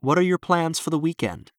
What are your plans for the weekend?